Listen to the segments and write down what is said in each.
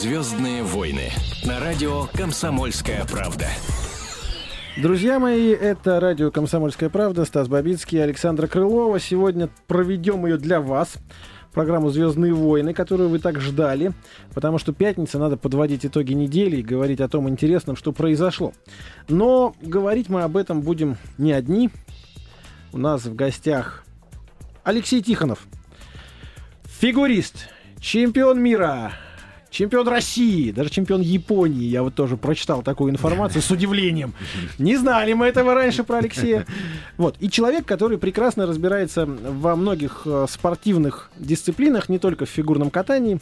«Звездные войны» на радио «Комсомольская правда». Друзья мои, это радио «Комсомольская правда», Стас Бабицкий, Александра Крылова. Сегодня проведем ее для вас программу «Звездные войны», которую вы так ждали, потому что пятница, надо подводить итоги недели и говорить о том интересном, что произошло. Но говорить мы об этом будем не одни. У нас в гостях Алексей Тихонов, фигурист, чемпион мира, Чемпион России, даже чемпион Японии. Я вот тоже прочитал такую информацию с удивлением. Не знали мы этого раньше про Алексея. Вот. И человек, который прекрасно разбирается во многих э, спортивных дисциплинах, не только в фигурном катании.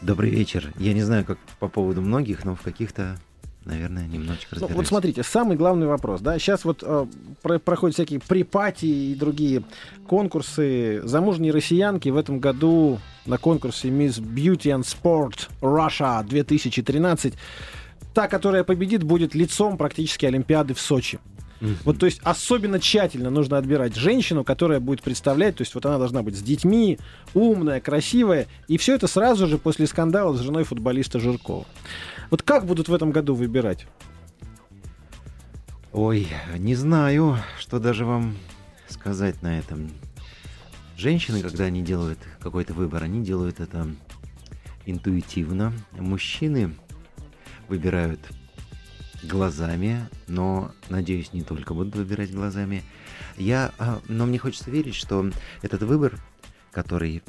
Добрый вечер. Я не знаю, как по поводу многих, но в каких-то наверное, немножечко разбираюсь. Ну, вот смотрите, самый главный вопрос, да, сейчас вот э, про проходят всякие припати и другие конкурсы. Замужние россиянки в этом году на конкурсе Miss Beauty and Sport Russia 2013. Та, которая победит, будет лицом практически Олимпиады в Сочи. Mm-hmm. Вот, то есть, особенно тщательно нужно отбирать женщину, которая будет представлять, то есть, вот она должна быть с детьми, умная, красивая, и все это сразу же после скандала с женой футболиста Жиркова. Вот как будут в этом году выбирать? Ой, не знаю, что даже вам сказать на этом. Женщины, когда они делают какой-то выбор, они делают это интуитивно. Мужчины выбирают глазами, но, надеюсь, не только будут выбирать глазами. Я, а, но мне хочется верить, что этот выбор, который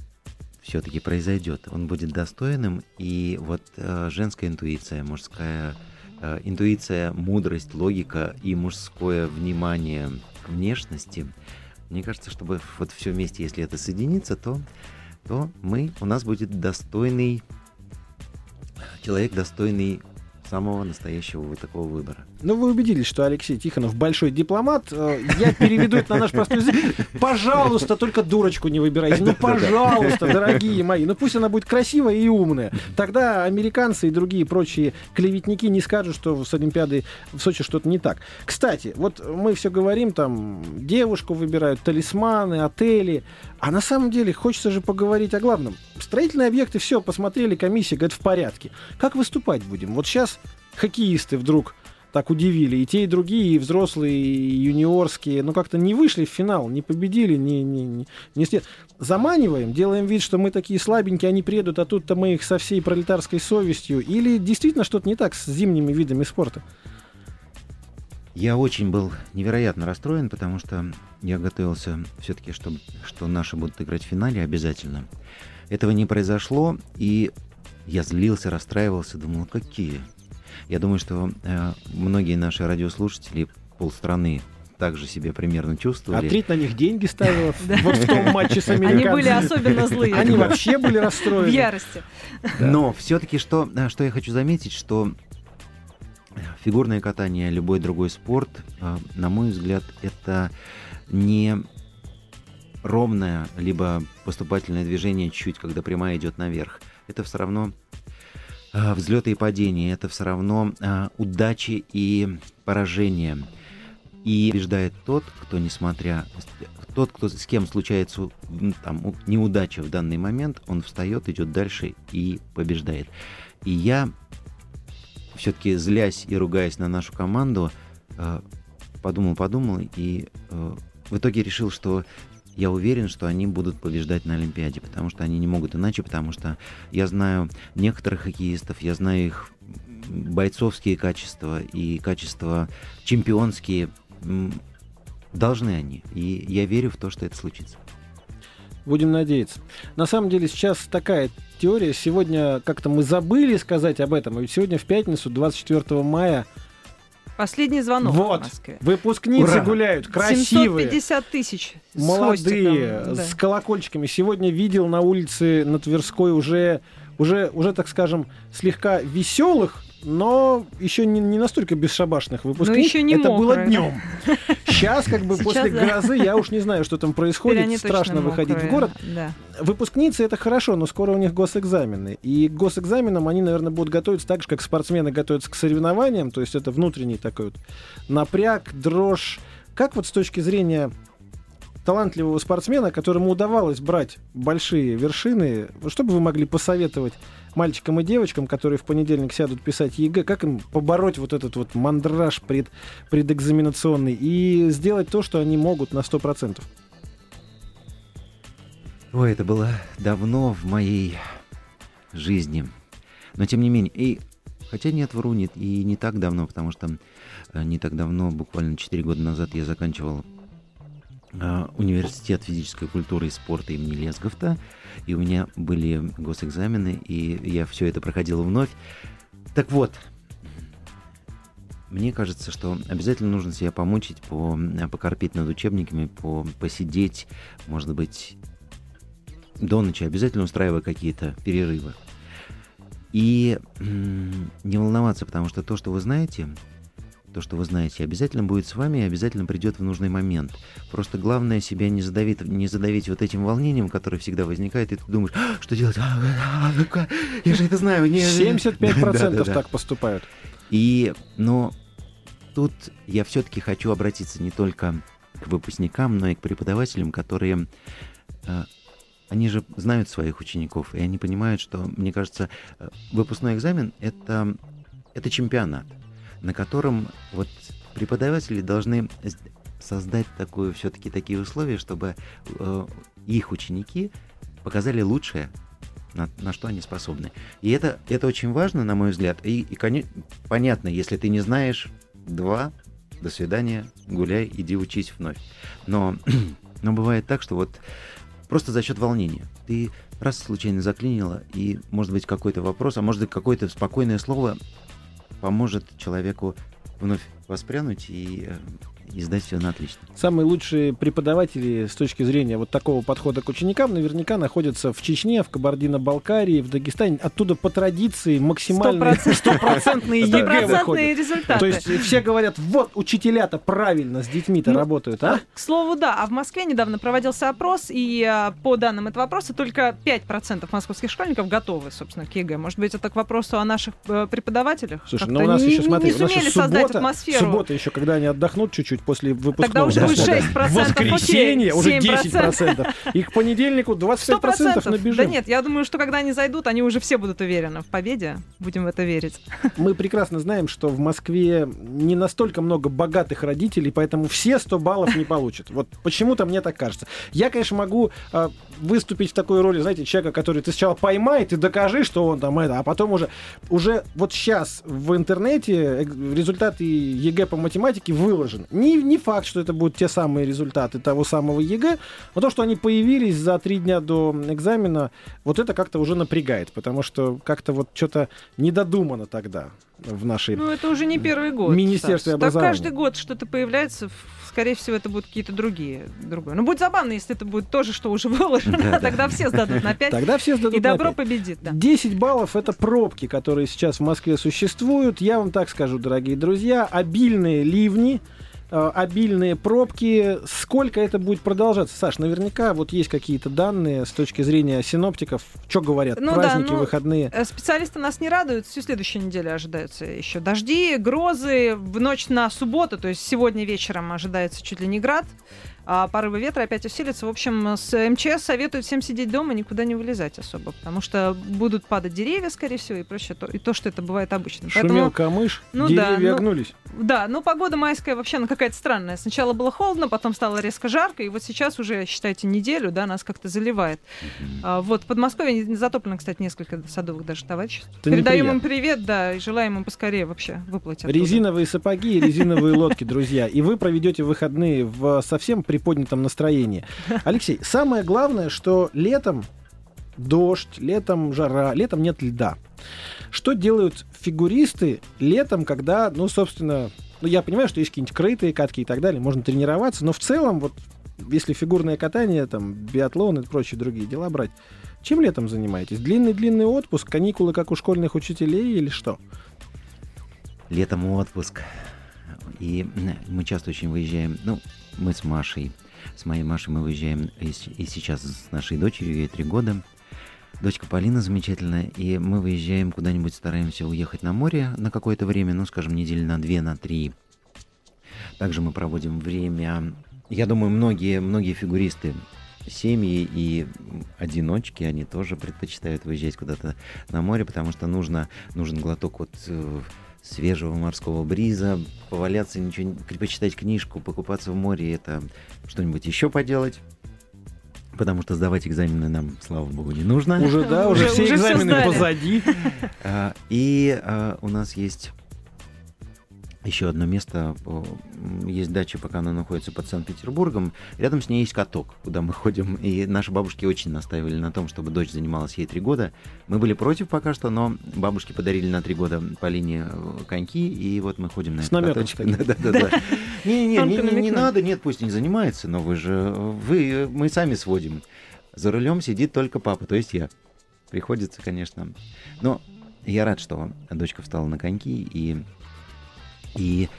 все-таки произойдет, он будет достойным, и вот э, женская интуиция, мужская э, интуиция, мудрость, логика и мужское внимание к внешности, мне кажется, чтобы вот все вместе, если это соединится, то, то мы, у нас будет достойный человек, достойный самого настоящего вот такого выбора. Ну, вы убедились, что Алексей Тихонов большой дипломат. Э, я переведу это на наш простой язык. Пожалуйста, только дурочку не выбирайте. Ну, пожалуйста, дорогие мои. Ну, пусть она будет красивая и умная. Тогда американцы и другие прочие клеветники не скажут, что с Олимпиадой в Сочи что-то не так. Кстати, вот мы все говорим, там, девушку выбирают, талисманы, отели. А на самом деле хочется же поговорить о главном. Строительные объекты, все, посмотрели, комиссия, говорит, в порядке. Как выступать будем? Вот сейчас хоккеисты вдруг так удивили. И те, и другие, и взрослые, и юниорские, но как-то не вышли в финал, не победили, не, не, не, не след... Заманиваем, делаем вид, что мы такие слабенькие, они приедут, а тут-то мы их со всей пролетарской совестью. Или действительно что-то не так с зимними видами спорта? Я очень был невероятно расстроен, потому что я готовился все-таки, что, что наши будут играть в финале обязательно. Этого не произошло, и я злился, расстраивался, думал, какие? Я думаю, что э, многие наши радиослушатели полстраны также себя примерно чувствовали. А Трит на них деньги ставила вот в том матче с американцами. Они были особенно злые. Они вообще были расстроены. В ярости. Но все-таки что, э, что я хочу заметить, что фигурное катание, любой другой спорт, э, на мой взгляд, это не ровное, либо поступательное движение чуть, когда прямая идет наверх. Это все равно взлеты и падения, это все равно а, удачи и поражения. И побеждает тот, кто, несмотря... Тот, кто, с кем случается там, неудача в данный момент, он встает, идет дальше и побеждает. И я, все-таки злясь и ругаясь на нашу команду, подумал-подумал а, и в итоге решил, что я уверен, что они будут побеждать на Олимпиаде, потому что они не могут иначе, потому что я знаю некоторых хоккеистов, я знаю их бойцовские качества и качества чемпионские. Должны они. И я верю в то, что это случится. Будем надеяться. На самом деле сейчас такая теория. Сегодня как-то мы забыли сказать об этом. И сегодня в пятницу, 24 мая, Последний звонок вот. в Москве. Выпускницы Ура. гуляют, красивые. 750 тысяч. Молодые, с, да. с колокольчиками. Сегодня видел на улице на Тверской уже, уже, уже, так скажем, слегка веселых но еще не, не настолько бесшабашных выпускников. еще не Это мокрые. было днем. Сейчас, как бы, Сейчас, после да. грозы, я уж не знаю, что там происходит. Страшно выходить мокрые. в город. Да. Выпускницы это хорошо, но скоро у них госэкзамены. И к госэкзаменам они, наверное, будут готовиться так же, как спортсмены готовятся к соревнованиям. То есть это внутренний такой вот напряг, дрожь. Как вот с точки зрения талантливого спортсмена, которому удавалось брать большие вершины. Что бы вы могли посоветовать мальчикам и девочкам, которые в понедельник сядут писать ЕГЭ, как им побороть вот этот вот мандраж пред, предэкзаменационный и сделать то, что они могут на 100%? Ой, это было давно в моей жизни. Но тем не менее, и хотя нет, вру, нет, и не так давно, потому что э, не так давно, буквально 4 года назад я заканчивал университет физической культуры и спорта имени Лесговта, и у меня были госэкзамены, и я все это проходил вновь. Так вот, мне кажется, что обязательно нужно себя помучить, по, покорпеть над учебниками, по, посидеть, может быть, до ночи, обязательно устраивая какие-то перерывы. И не волноваться, потому что то, что вы знаете, то, что вы знаете, обязательно будет с вами и обязательно придет в нужный момент. Просто главное себя не задавить, не задавить вот этим волнением, которое всегда возникает, и ты думаешь, «А, что делать? А, а, я же это знаю. Не, 75% да, да, да. так поступают. И, но тут я все-таки хочу обратиться не только к выпускникам, но и к преподавателям, которые э, они же знают своих учеников, и они понимают, что, мне кажется, э, выпускной экзамен это, это чемпионат, на котором вот преподаватели должны создать такую, все-таки такие условия, чтобы э, их ученики показали лучшее, на, на что они способны. И это, это очень важно, на мой взгляд. И, и конечно, понятно, если ты не знаешь два, до свидания, гуляй, иди учись вновь. Но, но бывает так, что вот просто за счет волнения. Ты раз случайно заклинила, и может быть какой-то вопрос, а может быть какое-то спокойное слово поможет человеку вновь воспрянуть и э, и сдать все на отлично. Самые лучшие преподаватели с точки зрения вот такого подхода к ученикам наверняка находятся в Чечне, в Кабардино-Балкарии, в Дагестане. Оттуда по традиции максимально стопроцентные ЕГЭ выходят. результаты. То есть все говорят, вот учителя-то правильно с детьми-то ну, работают, а? К слову, да. А в Москве недавно проводился опрос, и а, по данным этого опроса только 5% московских школьников готовы, собственно, к ЕГЭ. Может быть, это к вопросу о наших э, преподавателях? Слушай, ну у нас еще, смотри, у нас еще суббота, суббота еще, когда они отдохнут чуть-чуть после выпускного. Тогда уже будет 6%. В воскресенье уже 10%. И к понедельнику 25% 100%. набежим. Да нет, я думаю, что когда они зайдут, они уже все будут уверены в победе. Будем в это верить. Мы прекрасно знаем, что в Москве не настолько много богатых родителей, поэтому все 100 баллов не получат. Вот почему-то мне так кажется. Я, конечно, могу э, выступить в такой роли, знаете, человека, который ты сначала поймает и докажи, что он там это, а потом уже, уже вот сейчас в интернете результаты ЕГЭ по математике выложены. Не, не факт, что это будут те самые результаты того самого ЕГЭ, но то, что они появились за три дня до экзамена, вот это как-то уже напрягает, потому что как-то вот что-то недодумано тогда в нашей Ну, это уже не первый год. Министерстве Саш. образования. Так каждый год что-то появляется, скорее всего, это будут какие-то другие. Другое. Ну, будет забавно, если это будет тоже, что уже выложено, тогда все сдадут на 5. Тогда все сдадут И добро победит, да. 10 баллов — это пробки, которые сейчас в Москве существуют. Я вам так скажу, дорогие друзья, обильные ливни — обильные пробки. Сколько это будет продолжаться? Саш, наверняка вот есть какие-то данные с точки зрения синоптиков. Что говорят? Ну, Праздники, да, ну, выходные. Э, специалисты нас не радуют. Всю следующую неделю ожидаются еще дожди, грозы. В ночь на субботу, то есть сегодня вечером ожидается чуть ли не град а порывы ветра опять усилятся. В общем, с МЧС советуют всем сидеть дома, никуда не вылезать особо, потому что будут падать деревья, скорее всего, и прочее, и то, что это бывает обычно. Шумел Поэтому, камыш, ну, деревья да, огнулись. Ну, да, но погода майская вообще она какая-то странная. Сначала было холодно, потом стало резко жарко, и вот сейчас уже, считайте, неделю, да, нас как-то заливает. А, вот, в Подмосковье затоплено, кстати, несколько садовых даже товариществ. Это Передаем неприятно. им привет, да, и желаем им поскорее вообще оттуда. Резиновые сапоги и резиновые лодки, друзья. И вы проведете выходные в совсем приподнятом настроении. Алексей, самое главное, что летом дождь, летом жара, летом нет льда. Что делают фигуристы летом, когда, ну, собственно, ну, я понимаю, что есть какие-нибудь крытые катки и так далее, можно тренироваться, но в целом, вот, если фигурное катание, там, биатлон и прочие другие дела брать, чем летом занимаетесь? Длинный-длинный отпуск, каникулы, как у школьных учителей или что? Летом отпуск. И мы часто очень выезжаем, ну, мы с Машей с моей Машей мы выезжаем и, сейчас с нашей дочерью, ей три года. Дочка Полина замечательная, и мы выезжаем куда-нибудь, стараемся уехать на море на какое-то время, ну, скажем, недели на две, на три. Также мы проводим время я думаю, многие, многие фигуристы семьи и одиночки, они тоже предпочитают выезжать куда-то на море, потому что нужно, нужен глоток вот э, свежего морского бриза, поваляться, ничего, почитать книжку, покупаться в море, это что-нибудь еще поделать. Потому что сдавать экзамены нам, слава богу, не нужно. Уже, да, уже, Уже- все уже экзамены позади. А, И а, у нас есть еще одно место. Есть дача, пока она находится под Санкт-Петербургом. Рядом с ней есть каток, куда мы ходим. И наши бабушки очень настаивали на том, чтобы дочь занималась ей три года. Мы были против пока что, но бабушки подарили на три года по линии э, коньки, и вот мы ходим на С этот каточек. Не-не-не, не- надо, нет, пусть не занимается, но вы же, вы, мы сами сводим. За рулем сидит только папа, то есть я. Приходится, конечно. Но я рад, что дочка встала на коньки и и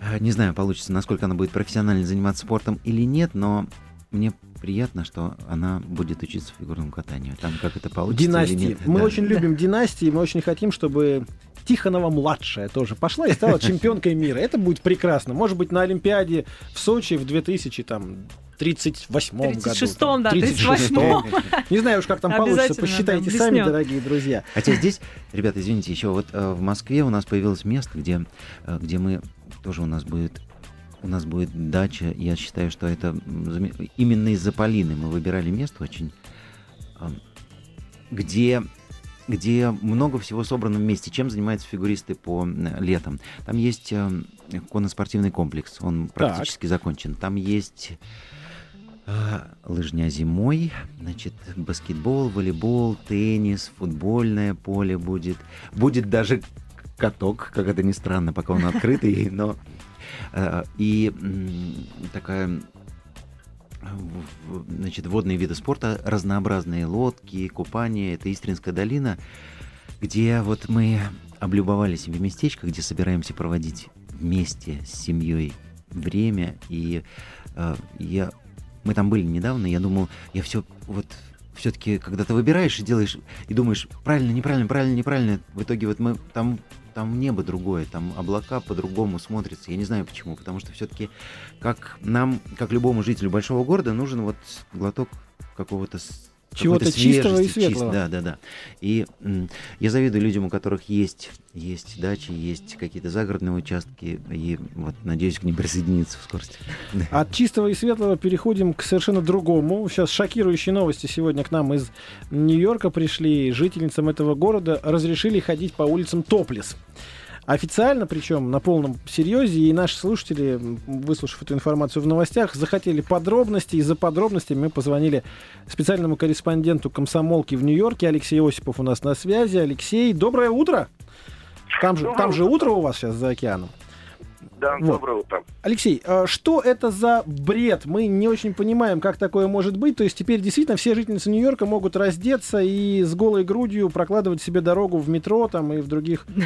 э, не знаю, получится, насколько она будет профессионально заниматься спортом или нет, но мне приятно, что она будет учиться фигурному катанию. Там как это получится или Династии. нет. Мы да. очень любим династии, мы очень хотим, чтобы Тихонова-младшая тоже пошла и стала чемпионкой мира. Это будет прекрасно. Может быть, на Олимпиаде в Сочи в 2038 году. 36-м, да, 36-м. Не знаю уж, как там получится. Посчитайте сами, дорогие друзья. Хотя здесь, ребята, извините, еще вот э, в Москве у нас появилось место, где, э, где мы тоже у нас будет у нас будет дача. Я считаю, что это именно из-за Полины мы выбирали место очень, э, где где много всего собрано вместе. Чем занимаются фигуристы по м, летом? Там есть э, конноспортивный комплекс, он практически закончен. Там есть э, лыжня зимой, значит, баскетбол, волейбол, теннис, футбольное поле будет. Будет даже каток, как это ни странно, пока он открытый, но э, и такая значит, водные виды спорта, разнообразные лодки, купание. Это Истринская долина, где вот мы облюбовали себе местечко, где собираемся проводить вместе с семьей время. И э, я, мы там были недавно, я думал, я все вот все-таки, когда ты выбираешь и делаешь, и думаешь, правильно, неправильно, правильно, неправильно, в итоге вот мы там там небо другое, там облака по-другому смотрятся. Я не знаю почему, потому что все-таки как нам, как любому жителю большого города, нужен вот глоток какого-то Чего-то чистого и свежести, чист- светлого. да, да, да. И я завидую людям, у которых есть, есть дачи, есть какие-то загородные участки, и вот надеюсь к ним присоединиться в скорости. От чистого и светлого переходим к совершенно другому. Сейчас шокирующие новости сегодня к нам из Нью-Йорка пришли. Жительницам этого города разрешили ходить по улицам топлес. Официально, причем на полном серьезе, и наши слушатели, выслушав эту информацию в новостях, захотели подробностей, и за подробностями мы позвонили специальному корреспонденту комсомолки в Нью-Йорке. Алексей Осипов у нас на связи. Алексей, доброе утро! Там же, Доброе там же утро. утро у вас сейчас за океаном. Да, Вот. доброе утро. Алексей, а что это за бред? Мы не очень понимаем, как такое может быть. То есть теперь действительно все жительницы Нью-Йорка могут раздеться и с голой грудью прокладывать себе дорогу в метро там и в других...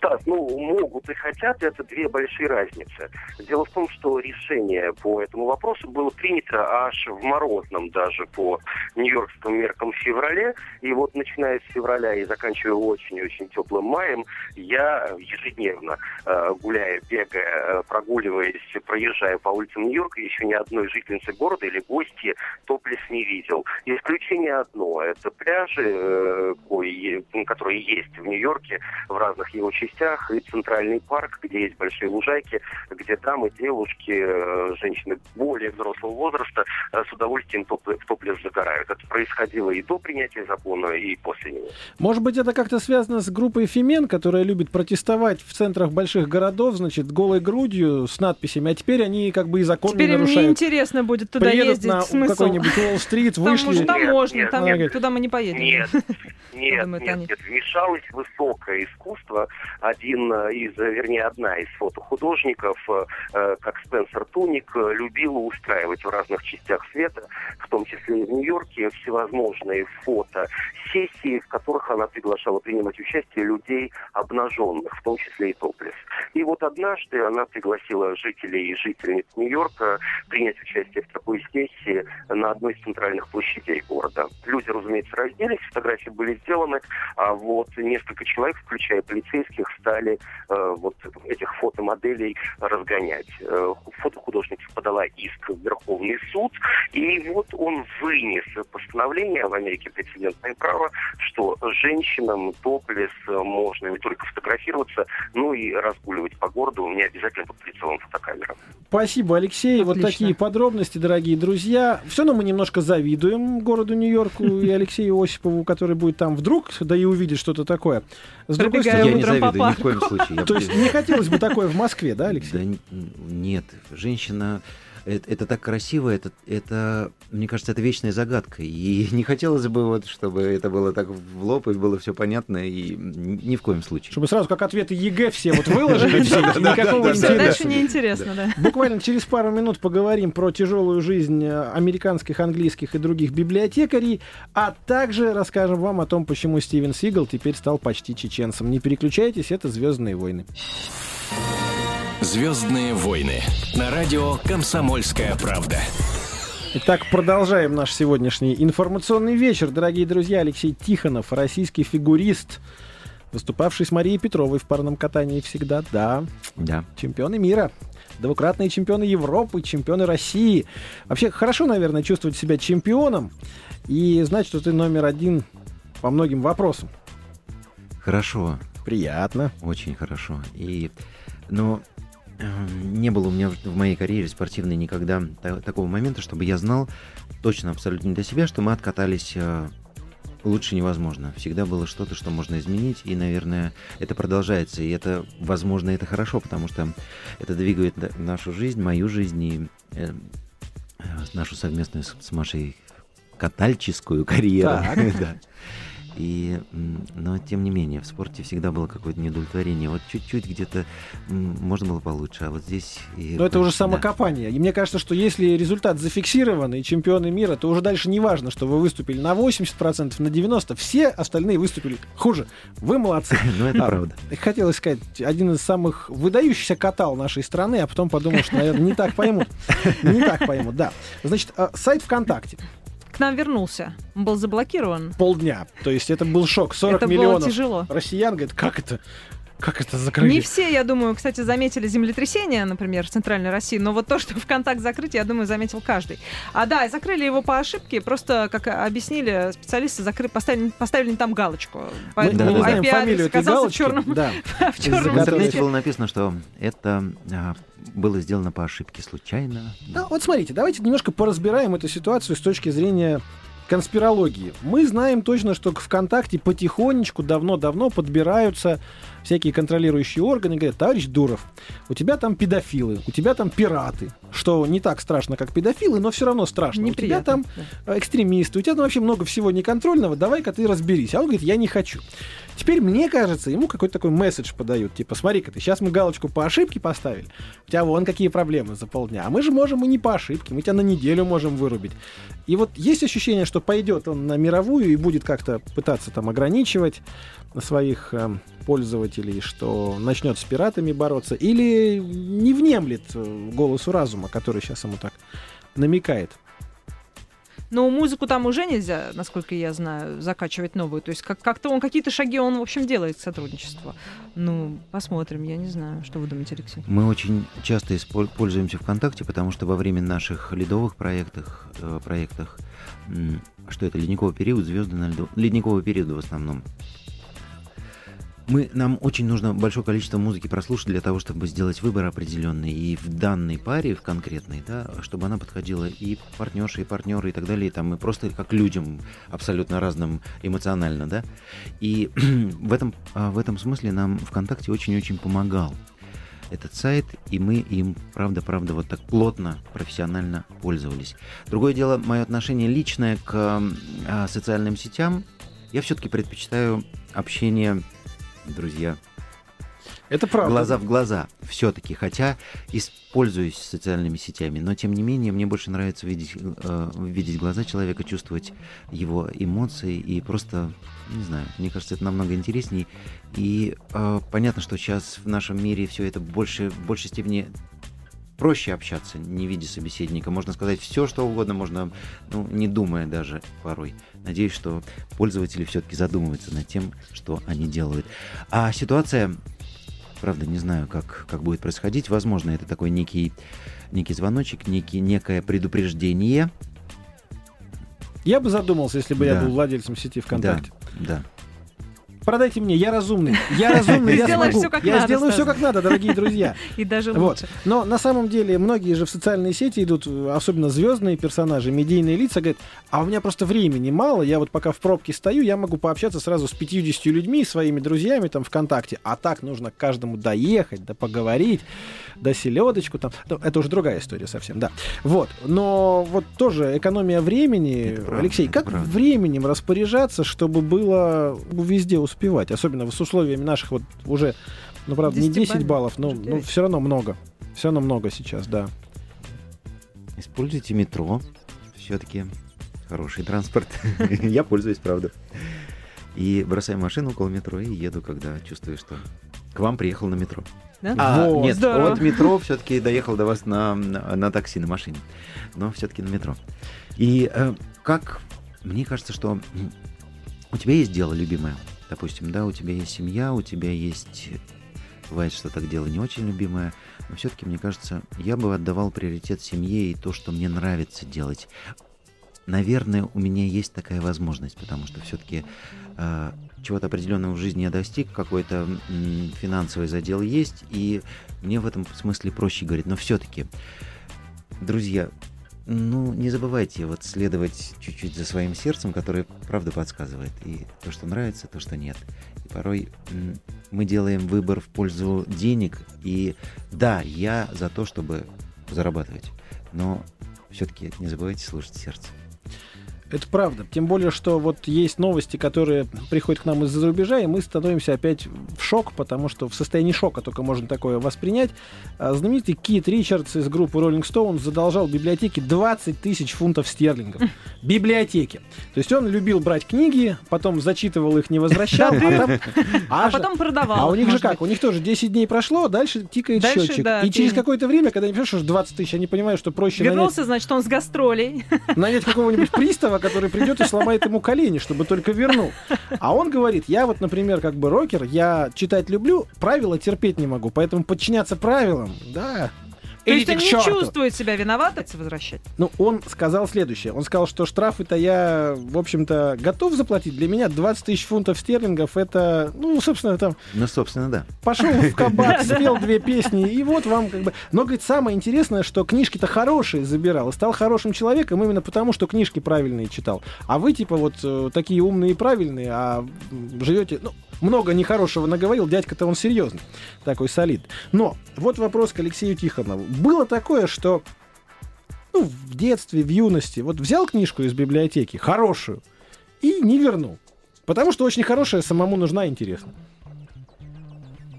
Стас, ну, могут и хотят, это две большие разницы. Дело в том, что решение по этому вопросу было принято аж в морозном даже по нью-йоркским меркам феврале. И вот начиная с февраля и заканчивая очень-очень теплым маем, я ежедневно, э, гуляя, бегая, э, прогуливаясь, проезжая по улицам Нью-Йорка, еще ни одной жительницы города или гости топлес не видел. Исключение одно – это пляжи, э, которые есть в Нью-Йорке, в разных его частях, и центральный парк, где есть большие лужайки, где дамы, девушки, э, женщины более взрослого возраста э, с удовольствием в топлес загорают. Это происходило и до принятия закона, и после него. Может быть, это как-то связано с группой Фемен, которая любит протестовать в центрах больших городов, значит, голой грудью с надписями, а теперь они как бы и закон Теперь не нарушают. неинтересно будет туда Приедут ездить. на Смысл? какой-нибудь Уолл-стрит, Там вышли... там Нет, можно, нет, там нет. туда мы не поедем. Нет, нет, нет, нет. Вмешалось высокое искусство. Один э, из, э, вернее, одна из фотохудожников, э, как Спенсер Туник, любила устраивать в разных частях света, в том числе и в Нью-Йорке, всевозможные фотосессии, в которых она приглашала принимать участие людей обнаженных, в том числе и топлес. И вот однажды она пригласила жителей и жительниц Нью-Йорка принять участие в такой сессии на одной из центральных площадей города. Люди, разумеется, разделись, фотографии были сделаны, а вот несколько человек, включая полицейских, стали э, вот этих фотомоделей разгонять. Э, фотохудожник подала иск в Верховный суд, и вот он вынес постановление в Америке прецедентное право, что женщинам топлес можно не только фотографироваться, но и разгуливать по городу, не обязательно под прицелом фотокамеры. Спасибо, Алексей. Отлично. Вот такие подробности, дорогие друзья. Все равно мы немножко завидуем городу Нью-Йорку и Алексею Осипову, который будет там вдруг, да и увидит что-то такое. С другой Пробегая Я стороны, не завидую ни в коем случае. То есть не хотелось бы такое в Москве, да, Алексей? Да нет, женщина это, это так красиво, это, это, мне кажется, это вечная загадка. И не хотелось бы, вот, чтобы это было так в лоб, и было все понятно, и ни в коем случае. Чтобы сразу как ответы ЕГЭ все вот выложили, все, никакого дальше неинтересно, да. Буквально через пару минут поговорим про тяжелую жизнь э, американских, английских и других библиотекарей, а также расскажем вам о том, почему Стивен Сигал теперь стал почти чеченцем. Не переключайтесь, это «Звездные войны». Звездные войны на радио Комсомольская правда. Итак, продолжаем наш сегодняшний информационный вечер. Дорогие друзья, Алексей Тихонов, российский фигурист, выступавший с Марией Петровой в парном катании всегда, да, Да. чемпионы мира, двукратные чемпионы Европы, чемпионы России. Вообще хорошо, наверное, чувствовать себя чемпионом и знать, что ты номер один по многим вопросам. Хорошо, Приятно. очень хорошо. И, но э, не было у меня в моей карьере спортивной никогда та- такого момента, чтобы я знал точно абсолютно для себя, что мы откатались э, лучше невозможно. Всегда было что-то, что можно изменить, и, наверное, это продолжается. И это, возможно, это хорошо, потому что это двигает нашу жизнь, мою жизнь и э, э, нашу совместную с, с Машей катальческую карьеру. Да. И, но тем не менее, в спорте всегда было какое-то неудовлетворение. Вот чуть-чуть где-то можно было получше, а вот здесь... и- Но это уже да. самокопание. И мне кажется, что если результат зафиксирован и чемпионы мира, то уже дальше не важно, что вы выступили на 80%, на 90%. Все остальные выступили хуже. Вы молодцы. Ну, это А, правда. Хотелось сказать, один из самых выдающихся катал нашей страны, а потом подумал, что, наверное, не так поймут. Не так поймут, да. Значит, а, сайт ВКонтакте. К нам вернулся. Он был заблокирован. Полдня. То есть это был шок. 40 Это было миллионов тяжело. россиян говорят, как это? Как это закрыли? Не все, я думаю, кстати, заметили землетрясение, например, в Центральной России, но вот то, что ВКонтакт закрыть, я думаю, заметил каждый. А да, закрыли его по ошибке, просто, как объяснили специалисты, закры... поставили, поставили там галочку. Мы, Поэтому да, мы знаем IP-адрес фамилию этой оказался галочки. в черном, Да. в черном В интернете было написано, что это а, было сделано по ошибке случайно. Да, вот смотрите, давайте немножко поразбираем эту ситуацию с точки зрения конспирологии. Мы знаем точно, что к ВКонтакте потихонечку, давно-давно подбираются всякие контролирующие органы говорят, товарищ Дуров, у тебя там педофилы, у тебя там пираты, что не так страшно, как педофилы, но все равно страшно. У тебя Неприятно. там э, экстремисты, у тебя там вообще много всего неконтрольного, давай-ка ты разберись. А он говорит, я не хочу. Теперь, мне кажется, ему какой-то такой месседж подают, типа, смотри-ка ты, сейчас мы галочку по ошибке поставили, у тебя вон какие проблемы за полдня, а мы же можем и не по ошибке, мы тебя на неделю можем вырубить. И вот есть ощущение, что пойдет он на мировую и будет как-то пытаться там ограничивать своих э, пользователей, что начнет с пиратами бороться, или не внемлет э, голосу разума, который сейчас ему так намекает. Но музыку там уже нельзя, насколько я знаю, закачивать новую. То есть как- как-то он какие-то шаги он, в общем, делает к сотрудничеству. Ну, посмотрим, я не знаю. Что вы думаете, Алексей? Мы очень часто исполь- пользуемся ВКонтакте, потому что во время наших ледовых проектах, э, проектах что это, ледниковый период, звезды на льду, ледниковый период в основном, мы, нам очень нужно большое количество музыки прослушать для того, чтобы сделать выбор определенный. И в данной паре, в конкретной, да, чтобы она подходила и партнерши, и партнеры, и так далее. И там мы просто как людям абсолютно разным эмоционально, да. И в этом, а, в этом смысле нам ВКонтакте очень-очень помогал этот сайт, и мы им, правда-правда, вот так плотно, профессионально пользовались. Другое дело, мое отношение личное к а, социальным сетям. Я все-таки предпочитаю общение, друзья, Это правда. глаза в глаза все-таки, хотя используюсь социальными сетями, но тем не менее мне больше нравится видеть, э, видеть глаза человека, чувствовать его эмоции и просто, не знаю, мне кажется, это намного интересней. И э, понятно, что сейчас в нашем мире все это больше, в большей степени проще общаться, не видя собеседника. Можно сказать все, что угодно, можно, ну, не думая даже порой. Надеюсь, что пользователи все-таки задумываются над тем, что они делают. А ситуация правда, не знаю, как, как будет происходить. Возможно, это такой некий, некий звоночек, некий, некое предупреждение. Я бы задумался, если бы я Да. был владельцем сети ВКонтакте. Да. Продайте мне, я разумный. Я разумный, я смогу. Я сделаю все как надо, дорогие друзья. И даже Вот. лучше. Но на самом деле многие же в социальные сети идут, особенно звездные персонажи, медийные лица, говорят, а у меня просто времени мало, я вот пока в пробке стою, я могу пообщаться сразу с 50 людьми, своими друзьями там ВКонтакте, а так нужно к каждому доехать, да поговорить, да селедочку там. Ну, это уже другая история совсем, да. Вот. Но вот тоже экономия времени. Правда, Алексей, как правда. временем распоряжаться, чтобы было везде успевать, особенно с условиями наших вот уже, ну правда, не 10 Десятибалльных, баллов, но, девять. все равно много. Все равно много сейчас, да. Используйте метро. Все-таки хороший транспорт. Я пользуюсь, правда. И бросаю машину около метро и еду, когда чувствую, что к вам приехал на метро. Да? А, Вот, нет, здорово. от метро все-таки доехал до вас на, на, на такси, на машине. Но все-таки на метро. И э, как мне кажется, что у тебя есть дело любимое. Допустим, да, у тебя есть семья, у тебя есть... Бывает, что так дело не очень любимое. Но все-таки, мне кажется, я бы отдавал приоритет семье и то, что мне нравится делать. Наверное, у меня есть такая возможность, потому что все-таки э, чего-то определенного в жизни я достиг, какой-то м, финансовый задел есть, и мне в этом смысле проще говорить. Но все-таки, друзья, ну, не забывайте вот следовать чуть-чуть за своим сердцем, которое правда подсказывает. И то, что нравится, то, что нет. И порой мы делаем выбор в пользу денег. И да, я за то, чтобы зарабатывать. Но все-таки не забывайте слушать сердце. Это правда. Тем более, что вот есть новости, которые приходят к нам из-за рубежа, и мы становимся опять в шок, потому что в состоянии шока только можно такое воспринять. А Знаменитый Кит Ричардс из группы Rolling Stone задолжал библиотеке 20 тысяч фунтов стерлингов. Библиотеке. То есть он любил брать книги, потом зачитывал их, не возвращал, а потом продавал. а у них же как? У них тоже 10 дней прошло, дальше тикает счетчик. и через какое-то время, когда они пишут, что 20 тысяч, они понимают, что проще Вернулся, значит, он с гастролей. нанять какого-нибудь пристава, который придет и сломает ему колени, чтобы только вернул. А он говорит, я вот, например, как бы рокер, я читать люблю, правила терпеть не могу, поэтому подчиняться правилам, да. То есть он не черту. чувствует себя виноватым возвращать. Ну, он сказал следующее. Он сказал, что штрафы-то я, в общем-то, готов заплатить. Для меня 20 тысяч фунтов стерлингов это, ну, собственно, там, Ну, собственно, да. пошел в кабак, спел две песни, и вот вам как бы... Но, говорит, самое интересное, что книжки-то хорошие забирал, и стал хорошим человеком именно потому, что книжки правильные читал. А вы, типа, вот э, такие умные и правильные, а живете... Ну, много нехорошего наговорил, дядька-то он серьезный, такой солид. Но вот вопрос к Алексею Тихонову. Было такое, что ну, в детстве, в юности, вот взял книжку из библиотеки, хорошую, и не вернул. Потому что очень хорошая самому нужна и интересна.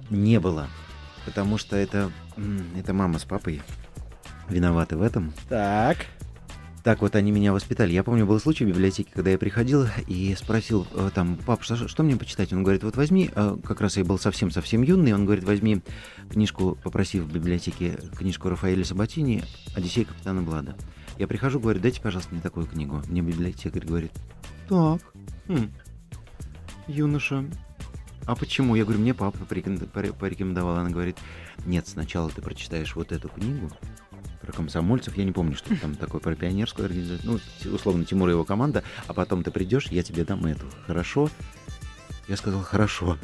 Не было. Потому что это, это мама с папой виноваты в этом. Так. Так вот они меня воспитали. Я помню, был случай в библиотеке, когда я приходил и спросил э, там, пап, что, что мне почитать? Он говорит, вот возьми, э, как раз я был совсем-совсем юный, он говорит, возьми книжку, попросив в библиотеке книжку Рафаэля Сабатини «Одиссей капитана Блада». Я прихожу, говорю, дайте, пожалуйста, мне такую книгу. Мне библиотекарь говорит, так, хм, юноша, а почему? Я говорю, мне папа порекомен- поре- порекомендовал. Она говорит, нет, сначала ты прочитаешь вот эту книгу, про комсомольцев, я не помню, что там такое, про пионерскую организацию, ну, условно, Тимур и его команда, а потом ты придешь, я тебе дам эту. Хорошо? Я сказал, хорошо.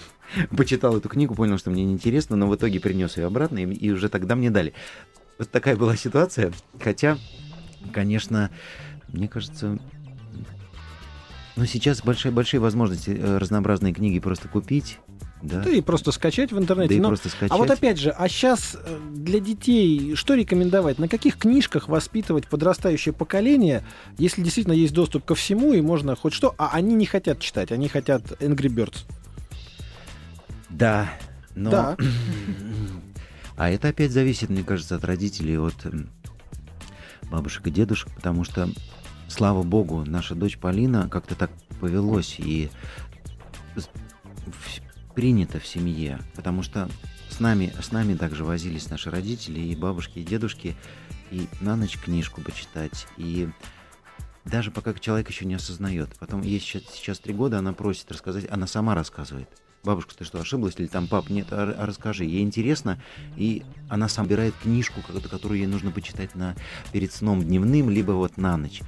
Почитал эту книгу, понял, что мне неинтересно, но в итоге принес ее обратно, и, и уже тогда мне дали. Вот такая была ситуация, хотя, конечно, мне кажется, ну, сейчас большие-большие возможности э, разнообразные книги просто купить, да, Да и просто скачать в да интернете. и Но- просто скачать. А вот опять же, а сейчас для детей что рекомендовать? На каких книжках воспитывать подрастающее поколение, если действительно есть доступ ко всему и можно хоть что, а они не хотят читать, они хотят Angry Birds. Да, но... Да. А это опять зависит, мне кажется, от родителей, от бабушек и дедушек, потому что, слава богу, наша дочь Полина как-то так повелось и принято в семье, потому что с нами, с нами также возились наши родители, и бабушки, и дедушки, и на ночь книжку почитать, и даже пока человек еще не осознает. Потом ей сейчас, сейчас три года, она просит рассказать, она сама рассказывает. Бабушка, ты что, ошиблась? Или там, пап, нет, а, а расскажи. Ей интересно, и она сам собирает книжку, которую ей нужно почитать на, перед сном дневным, либо вот на ночь.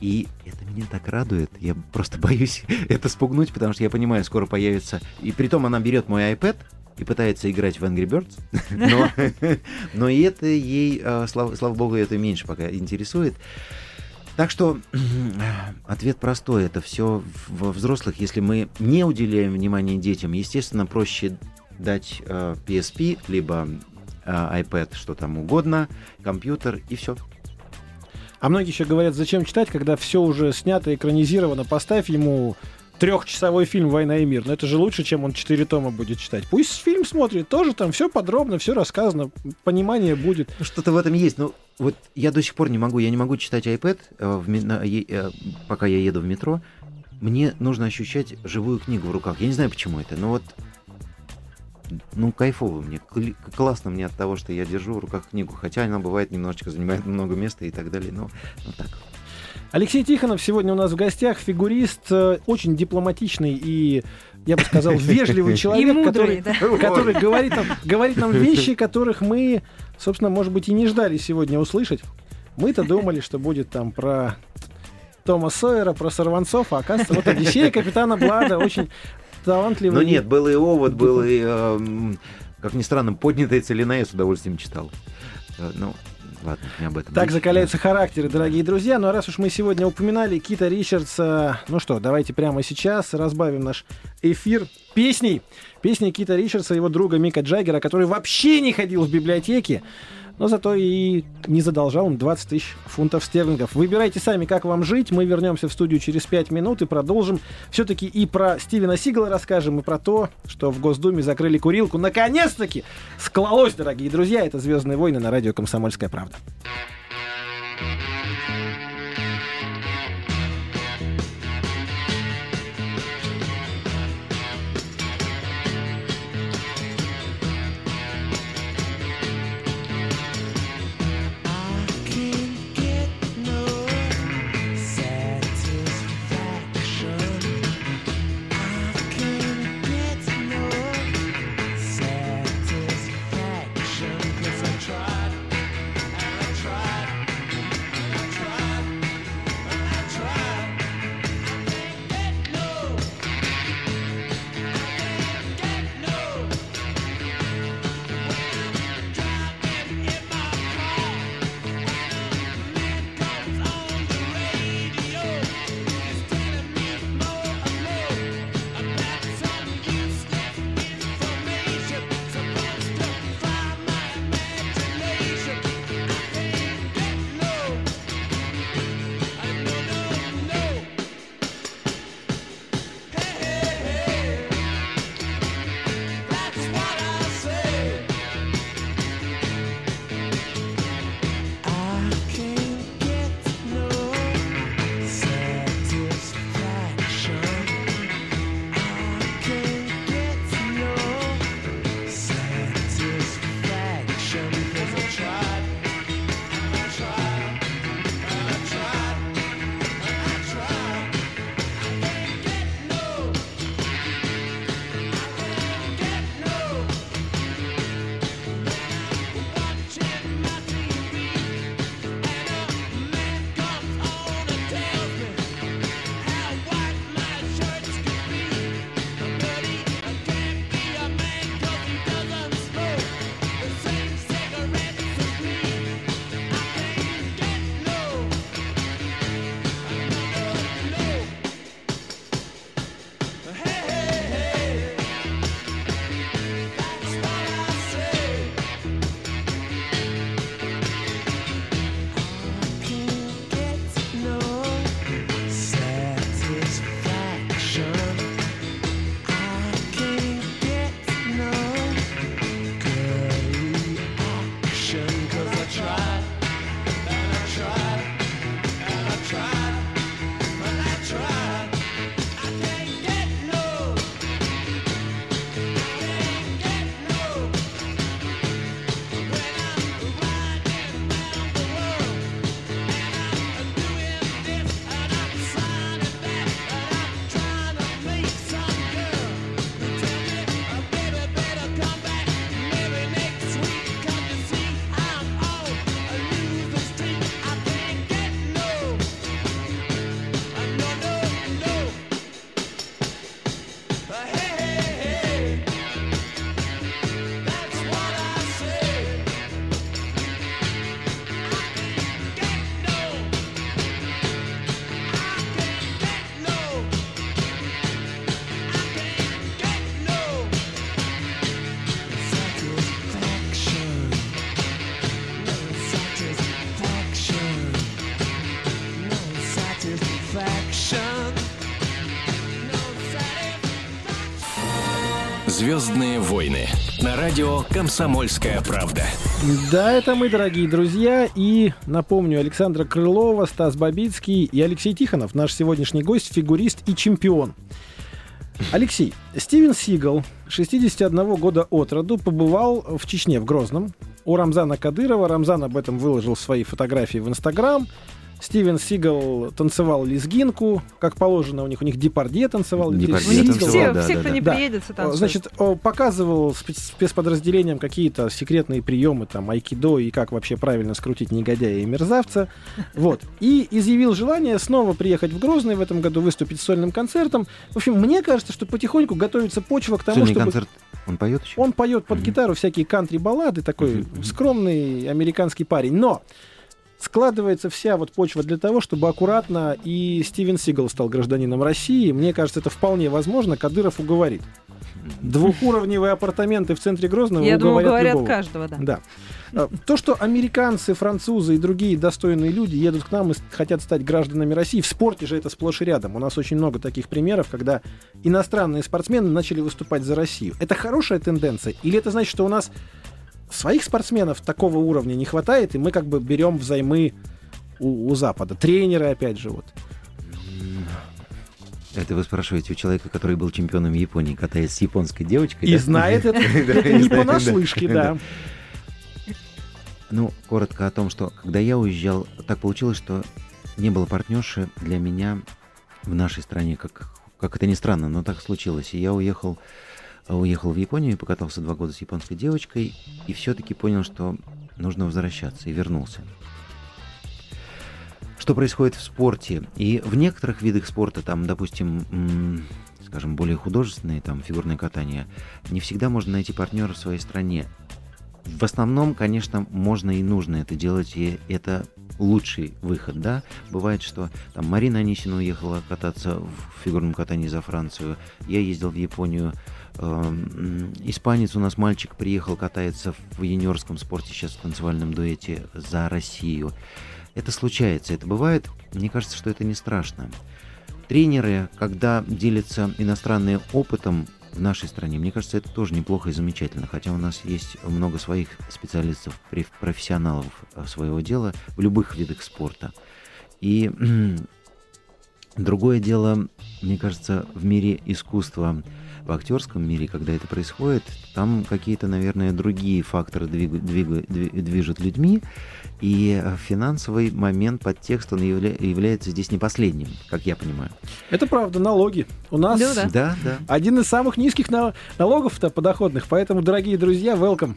И это меня так радует. Я просто боюсь это спугнуть, потому что я понимаю, скоро появится... И при том она берет мой iPad, и пытается играть в Angry Birds, но, но и это ей, а, слава, слава богу, это меньше пока интересует. Так что ответ простой. Это все во взрослых. Если мы не уделяем внимания детям, естественно, проще дать э, PSP, либо э, iPad, что там угодно, компьютер и все. А многие еще говорят, зачем читать, когда все уже снято, экранизировано. Поставь ему трехчасовой фильм «Война и мир». Но это же лучше, чем он четыре тома будет читать. Пусть фильм смотрит, тоже там все подробно, все рассказано, понимание будет. Ну, что-то в этом есть. Но вот я до сих пор не могу, я не могу читать iPad, э, в, на, э, пока я еду в метро. Мне нужно ощущать живую книгу в руках. Я не знаю, почему это, но вот ну, кайфово мне, классно мне от того, что я держу в руках книгу, хотя она бывает немножечко занимает много места и так далее, но, но так. Алексей Тихонов сегодня у нас в гостях, фигурист, э, очень дипломатичный и, я бы сказал, вежливый человек, мудрый, который, да. который говорит, нам, говорит нам вещи, которых мы, собственно, может быть, и не ждали сегодня услышать. Мы-то думали, что будет там про Тома Сойера, про сорванцов, а оказывается, вот Одиссея капитана Блада, очень талантливый. Но нет, был и овод, был и, э, как ни странно, поднятая целина, я с удовольствием читал. Э, ну, Ладно, не об этом. Так Речь, закаляются да. характеры, дорогие друзья. Ну а раз уж мы сегодня упоминали Кита Ричардса, ну что, давайте прямо сейчас разбавим наш эфир песней. Песни Кита Ричардса, его друга Мика Джаггера, который вообще не ходил в библиотеки но зато и не задолжал им 20 тысяч фунтов стерлингов. Выбирайте сами, как вам жить. Мы вернемся в студию через 5 минут и продолжим. Все-таки и про Стивена Сигала расскажем, и про то, что в Госдуме закрыли курилку. Наконец-таки склалось, дорогие друзья. Это «Звездные войны» на радио «Комсомольская правда». Звездные войны на радио Комсомольская правда. Да, это мы, дорогие друзья. И напомню, Александра Крылова, Стас Бабицкий и Алексей Тихонов, наш сегодняшний гость, фигурист и чемпион. Алексей, Стивен Сигал, 61 года от роду, побывал в Чечне, в Грозном, у Рамзана Кадырова. Рамзан об этом выложил свои фотографии в Инстаграм. Стивен Сигал танцевал лезгинку, как положено, у них у них Депардье танцевал. Депардье танцевал, все, да, все, да, кто да. не Да. приедет, все танцуют. Значит, показывал спец- спецподразделениям какие-то секретные приемы, там, айкидо и как вообще правильно скрутить негодяя и мерзавца. Вот. И изъявил желание снова приехать в Грозный в этом году, выступить с сольным концертом. В общем, мне кажется, что потихоньку готовится почва к тому, Сольный чтобы... концерт, он поет еще? Он поет под Мгм. гитару всякие кантри-баллады, такой скромный американский парень. Но складывается вся вот почва для того, чтобы аккуратно и Стивен Сигал стал гражданином России. Мне кажется, это вполне возможно. Кадыров уговорит. Двухуровневые апартаменты в центре Грозного Я думаю, говорят любого. каждого, да. Да. А, То, что американцы, французы и другие достойные люди едут к нам и хотят стать гражданами России, в спорте же это сплошь и рядом. У нас очень много таких примеров, когда иностранные спортсмены начали выступать за Россию. Это хорошая тенденция? Или это значит, что у нас своих спортсменов такого уровня не хватает, и мы как бы берем взаймы у, у Запада? Тренеры, опять же, вот. Это вы спрашиваете у человека, который был чемпионом Японии, катаясь с японской девочкой, И да? знает это, не понаслышке, да. Ну, коротко о том, что когда я уезжал, так получилось, что не было партнерши для меня в нашей стране, как, как это ни странно, но так случилось. И я уехал, уехал в Японию, покатался два года с японской девочкой, и все-таки понял, что нужно возвращаться, и вернулся. Что происходит в спорте? И в некоторых видах спорта, там, допустим, скажем, более художественные, там, фигурное катание, не всегда можно найти партнера в своей стране. В основном, конечно, можно и нужно это делать, и это лучший выход, да. Бывает, что там Марина Анисина уехала кататься в фигурном катании за Францию, я ездил в Японию, испанец у нас мальчик приехал, катается в юниорском спорте, сейчас в танцевальном дуэте за Россию. Это случается, это бывает, мне кажется, что это не страшно. Тренеры, когда делятся иностранным опытом в нашей стране, мне кажется, это тоже неплохо и замечательно, хотя у нас есть много своих специалистов, профессионалов э, своего дела в любых видах спорта. И другое дело, мне кажется, в мире искусства, в актерском мире, когда это происходит, там какие-то, наверное, другие факторы двига- двига- дви- движут людьми, и э, финансовый момент, подтекст, он явля- является здесь не последним, как я понимаю. Это правда, налоги. У нас Ну да. Да, да. один из самых низких на- налогов-то подоходных. Поэтому, дорогие друзья, welcome.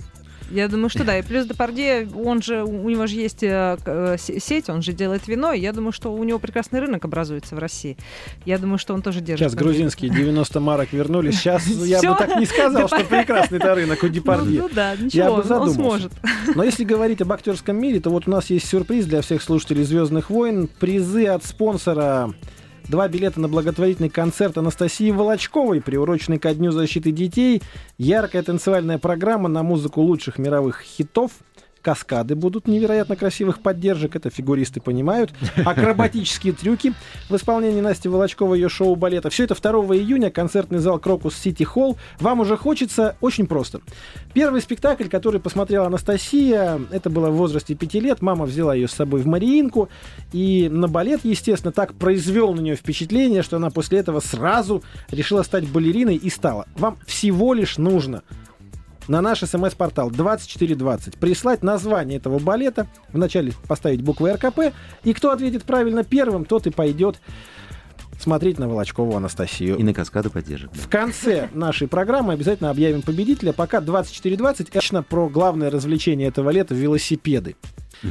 Я думаю, что да. И плюс Депардье, он же, у него же есть э, э, се- сеть, он же делает вино, и я думаю, что у него прекрасный рынок образуется в России. Я думаю, что он тоже держит. Сейчас грузинские 90 марок вернулись. Сейчас я бы так не сказал, что прекрасный это рынок у Ну, Депардье. ну да, Я ничего, бы он- сможет. Но если говорить об актерском мире, то вот у нас есть сюрприз для всех слушателей Звездных войн. Призы от спонсора. Два билета на благотворительный концерт Анастасии Волочковой, приуроченный ко Дню защиты детей. Яркая танцевальная программа на музыку лучших мировых хитов. Каскады будут невероятно красивых поддержек, это фигуристы понимают. Акробатические трюки в исполнении Насти Волочковой ее шоу балета. Все это 2 июня, концертный зал Крокус Сити Холл. Вам уже хочется очень просто. Первый спектакль, который посмотрела Анастасия, это было в возрасте 5 лет. Мама взяла ее с собой в Мариинку. И на балет, естественно, так произвел на нее впечатление, что она после этого сразу решила стать балериной и стала. Вам всего лишь нужно на наш смс-портал 2420 прислать название этого балета, вначале поставить буквы РКП, и кто ответит правильно первым, тот и пойдет смотреть на Волочкову Анастасию. И на каскады поддержек. да. В конце нашей программы обязательно объявим победителя. Пока 24.20. Точно про главное развлечение этого лета – велосипеды.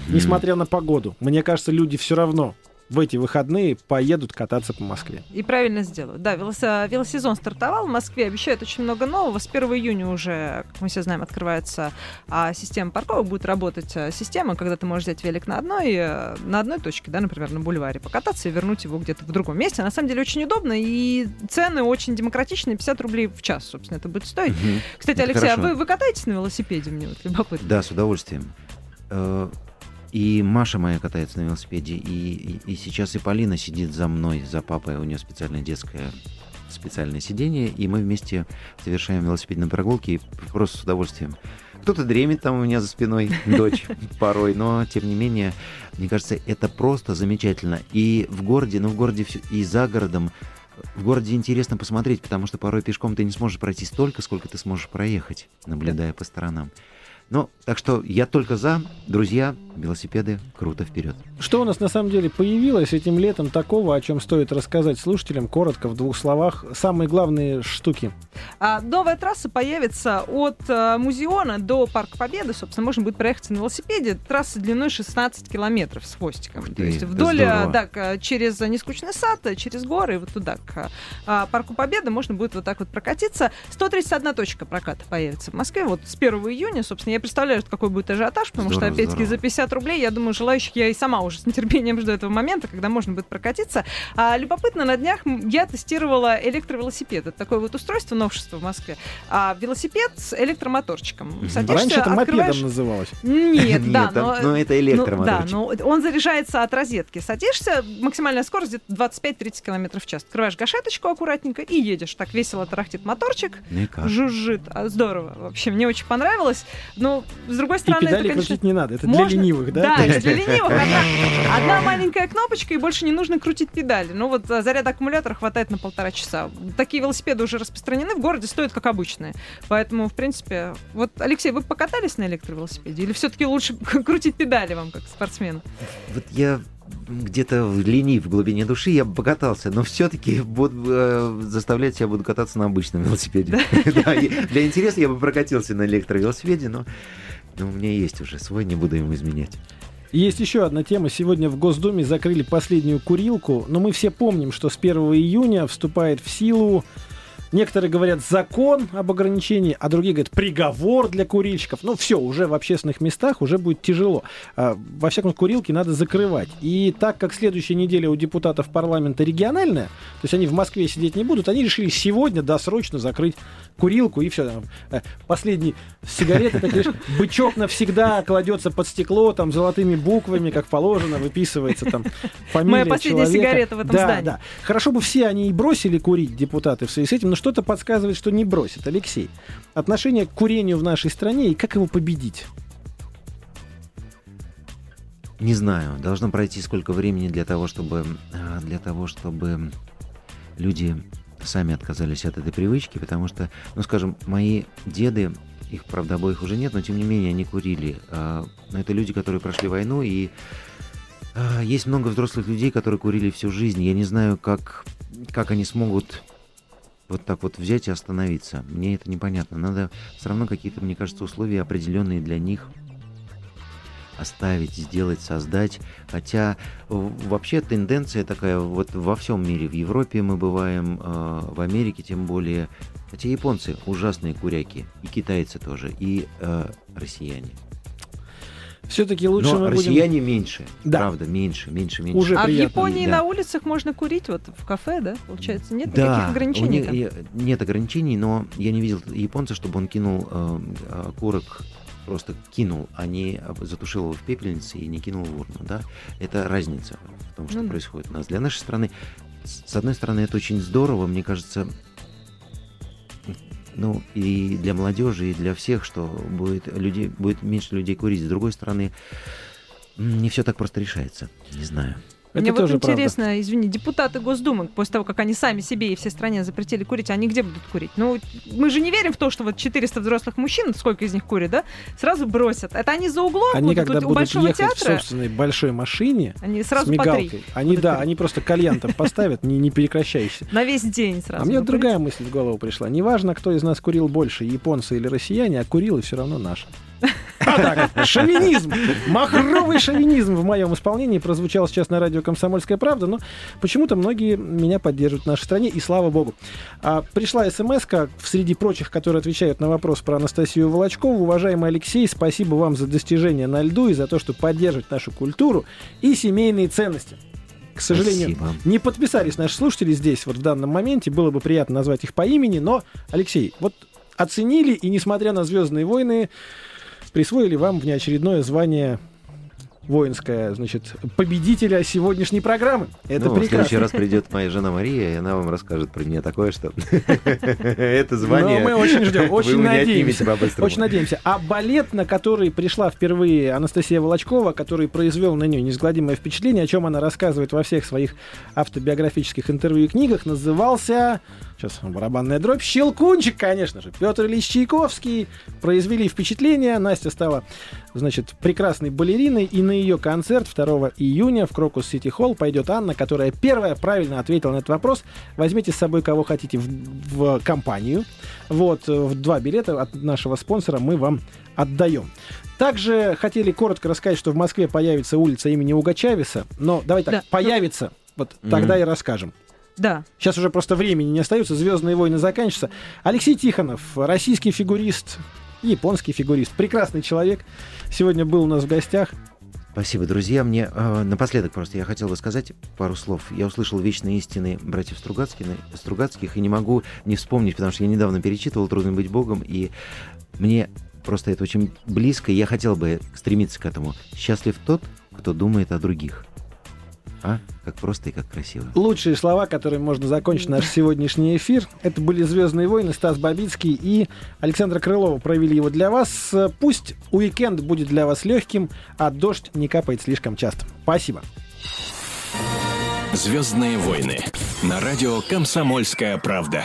Несмотря на погоду, мне кажется, люди все равно в эти выходные поедут кататься по Москве. И правильно сделают. Да, велосо- велосезон стартовал в Москве, обещают очень много нового. С 1 июня уже, как мы все знаем, открывается а, система парковок, будет работать а, система, когда ты можешь взять велик на одной, э, на одной точке, да, например, на бульваре, покататься и вернуть его где-то в другом месте. На самом деле очень удобно, и цены очень демократичные, 50 рублей в час, собственно, это будет стоить. Мгм. Кстати, Это Алексей, а хорошо. вы, вы катаетесь на велосипеде? Мне вот любопытно. Да, с удовольствием. И Маша моя катается на велосипеде, и, и, и сейчас и Полина сидит за мной, за папой, у нее специальная детская специальное сиденье, и мы вместе совершаем велосипедные прогулки просто с удовольствием. Кто-то дремит там у меня за спиной, дочь порой, но тем не менее, мне кажется, это просто замечательно. И в городе, ну в городе и за городом, в городе интересно посмотреть, потому что порой пешком ты не сможешь пройти столько, сколько ты сможешь проехать, наблюдая по сторонам. Ну, так что я только за, друзья, велосипеды, круто вперед. Что у нас на самом деле появилось этим летом такого, о чем стоит рассказать слушателям коротко, в двух словах, самые главные штуки? А новая трасса появится от э, Музеона до Парка Победы. Собственно, можно будет проехать на велосипеде. Трасса длиной 16 километров с хвостиком. Ух То ты, есть вдоль, да, к- через Нескучный сад, через горы, и вот туда, к а, Парку Победы, можно будет вот так вот прокатиться. 131 точка проката появится в Москве вот с 1 июня. Собственно, я представляю, какой будет ажиотаж, потому что, Здорово, опять-таки, здорово. за 50 рублей, я думаю, желающих я и сама уже с нетерпением жду этого момента, когда можно будет прокатиться. А, любопытно, на днях я тестировала электровелосипед. Это такое вот устройство, новшество в Москве. А, велосипед с электромоторчиком. Садишься, Раньше это открываешь- мопедом называлось. Нет, да, но... но это ну, электромоторчик. да, но он заряжается от розетки. Садишься, максимальная скорость где-то 25-30 км в час. Открываешь гашеточку аккуратненько и едешь. Так весело тарахтит моторчик, Ну жужжит. А, Здорово. Вообще, мне очень понравилось. Но, с другой И стороны, это, педали конечно... крутить не надо, это Можно- для ленивых, да? Да, это для ленивых. Одна, одна маленькая кнопочка, и больше не нужно крутить педали. Ну вот а, заряд аккумулятора хватает на полтора часа. Такие велосипеды уже распространены в городе, стоят как обычные. Поэтому, в принципе... Вот, Алексей, вы покатались на электровелосипеде? Или все-таки лучше крутить педали вам, как спортсмену? Вот я где-то в ленив в глубине души я бы покатался, но все-таки буду э, заставлять себя буду кататься на обычном велосипеде. Для интереса я бы прокатился на электровелосипеде, но у меня есть уже свой, не буду ему изменять. Есть еще одна тема. Сегодня в Госдуме закрыли последнюю курилку, но мы все помним, что с 1 июня вступает в силу Некоторые говорят закон об ограничении, а другие говорят приговор для курильщиков. Ну все, уже в общественных местах уже будет тяжело. А, Во всяком случае, курилки надо закрывать. И так как следующая неделя у депутатов парламента региональная, то есть они в Москве сидеть не будут, они решили сегодня досрочно закрыть курилку и все. Последний сигареты, так говоришь, бычок навсегда кладется под стекло, там золотыми буквами, как положено, выписывается там фамилия Моя последняя человека. сигарета в этом да, здании. Да. Хорошо бы все они и бросили курить, депутаты, в связи с этим, но что-то подсказывает, что не бросят. Алексей, отношение к курению в нашей стране и как его победить? Не знаю, должно пройти сколько времени для того, чтобы а, для того, чтобы люди сами отказались от этой привычки, потому что, ну, скажем, мои деды, их, правда, обоих уже нет, но тем не менее они курили. А, Но это люди, которые прошли войну, и а, есть много взрослых людей, которые курили всю жизнь. Я не знаю, как, как они смогут вот так вот взять и остановиться. Мне это непонятно. Надо все равно какие-то, мне кажется, условия определенные для них оставить, сделать, создать. Хотя вообще тенденция такая вот во всем мире. В Европе мы бываем, э, в Америке тем более. Хотя японцы ужасные куряки, и китайцы тоже, и э, россияне. Все-таки лучше Но мы будем... россияне меньше, Да. правда, меньше, меньше, меньше. Уже а в. Японии Да. на улицах можно курить, вот в кафе, да, получается? Нет да, никаких ограничений там? я- нет ограничений, но я не видел японца, чтобы он кинул э, э, окурок, просто кинул, а не затушил его в пепельнице и не кинул в урну, да. Это разница в том, что Ну происходит у нас. Для нашей страны, с одной стороны, это очень здорово, мне кажется, ну, и для молодежи, и для всех, что будет, людей, будет меньше людей курить. С другой стороны, не все так просто решается. Не знаю. Это Мне вот тоже правда. интересно, извини, депутаты Госдумы, после того, как они сами себе и всей стране запретили курить, они где будут курить? Ну, мы же не верим в то, что вот 400 взрослых мужчин, сколько из них курит, да, сразу бросят. Это они за углом Они, будут когда вот у будут Большого ехать в театра, собственной большой машине они с сразу по три. мигалкой, они, да, курить. они просто кальян там поставят, не, не прекращающийся. На весь день сразу. А мне другая мысль в голову пришла. Неважно, кто из нас курил больше, японцы или россияне, а курил и все равно наш. А так, шовинизм, махровый шовинизм в моем исполнении прозвучал сейчас на радио «Комсомольская правда», но почему-то многие меня поддерживают в нашей стране, и слава богу. А, пришла смс среди прочих, которые отвечают на вопрос про Анастасию Волочкову. Уважаемый Алексей, спасибо вам за достижения на льду и за то, что поддерживать нашу культуру и семейные ценности. К сожалению, Спасибо. не подписались наши слушатели здесь, вот в данном моменте. Было бы приятно назвать их по имени, но, Алексей, вот оценили и, несмотря на «Звездные войны», присвоили вам внеочередное звание воинская, значит, победителя сегодняшней программы. Это ну, в следующий прекрасно. раз придет моя жена Мария, и она вам расскажет про меня такое, что это звание... Но мы очень ждем, очень надеемся. Очень надеемся. А балет, на который пришла впервые Анастасия Волочкова, который произвел на нее неизгладимое впечатление, о чем она рассказывает во всех своих автобиографических интервью и книгах, назывался... Сейчас барабанная дробь. Щелкунчик, конечно же. Петр Ильич Чайковский произвели впечатление. Настя стала, значит, прекрасной балериной. И на ее концерт 2 июня в Крокус Сити Холл пойдет Анна, которая первая правильно ответила на этот вопрос. Возьмите с собой кого хотите в, в компанию. Вот, э, в два билета от нашего спонсора мы вам отдаем. Также хотели коротко рассказать, что в Москве появится улица имени Уга Чавеса. Но давай так, Да. появится. Вот тогда Мгм. и расскажем. Да. Сейчас уже просто времени не остается, Звездные войны заканчиваются. Алексей Тихонов, российский фигурист, японский фигурист, прекрасный человек. Сегодня был у нас в гостях. Спасибо, друзья. Мне э, напоследок просто я хотел бы сказать пару слов. Я услышал вечные истины братьев Стругацких, и не могу не вспомнить, потому что я недавно перечитывал «Трудно быть Богом», и мне просто это очень близко, и я хотел бы стремиться к этому. Счастлив тот, кто думает о других. А? Как просто и как красиво. Лучшие слова, которыми можно закончить наш сегодняшний эфир. Это были «Звездные войны», Стас Бабицкий и Александра Крылова провели его для вас. Пусть уикенд будет для вас легким, а дождь не капает слишком часто. Спасибо. Звездные войны на радио Комсомольская правда.